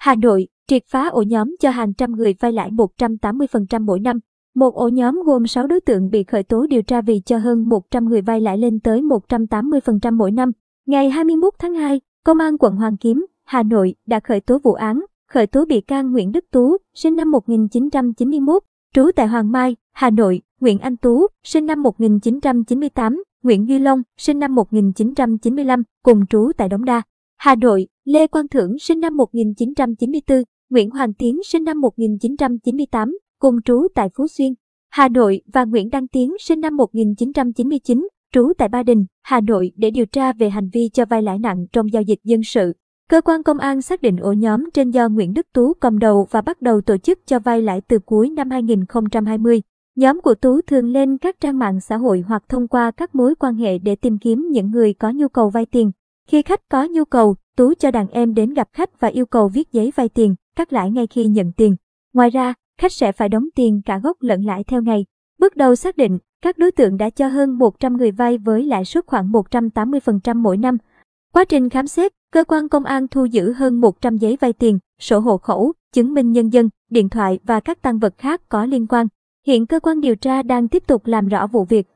Hà Nội, triệt phá ổ nhóm cho hàng trăm người vay lãi 180% mỗi năm. Một ổ nhóm gồm 6 đối tượng bị khởi tố điều tra vì cho hơn 100 người vay lãi lên tới 180% mỗi năm. Ngày 21 tháng 2, Công an quận Hoàng Kiếm, Hà Nội đã khởi tố vụ án, khởi tố bị can Nguyễn Đức Tú, sinh năm 1991, trú tại Hoàng Mai, Hà Nội, Nguyễn Anh Tú, sinh năm 1998, Nguyễn Duy Long, sinh năm 1995, cùng trú tại Đống Đa. Hà Nội, Lê Quang Thưởng sinh năm 1994, Nguyễn Hoàng Tiến sinh năm 1998, cùng trú tại Phú Xuyên, Hà Nội và Nguyễn Đăng Tiến sinh năm 1999, trú tại Ba Đình, Hà Nội để điều tra về hành vi cho vay lãi nặng trong giao dịch dân sự. Cơ quan công an xác định ổ nhóm trên do Nguyễn Đức Tú cầm đầu và bắt đầu tổ chức cho vay lãi từ cuối năm 2020. Nhóm của Tú thường lên các trang mạng xã hội hoặc thông qua các mối quan hệ để tìm kiếm những người có nhu cầu vay tiền. Khi khách có nhu cầu, Tú cho đàn em đến gặp khách và yêu cầu viết giấy vay tiền, cắt lãi ngay khi nhận tiền. Ngoài ra, khách sẽ phải đóng tiền cả gốc lẫn lãi theo ngày. Bước đầu xác định, các đối tượng đã cho hơn 100 người vay với lãi suất khoảng 180% mỗi năm. Quá trình khám xét, cơ quan công an thu giữ hơn 100 giấy vay tiền, sổ hộ khẩu, chứng minh nhân dân, điện thoại và các tăng vật khác có liên quan. Hiện cơ quan điều tra đang tiếp tục làm rõ vụ việc.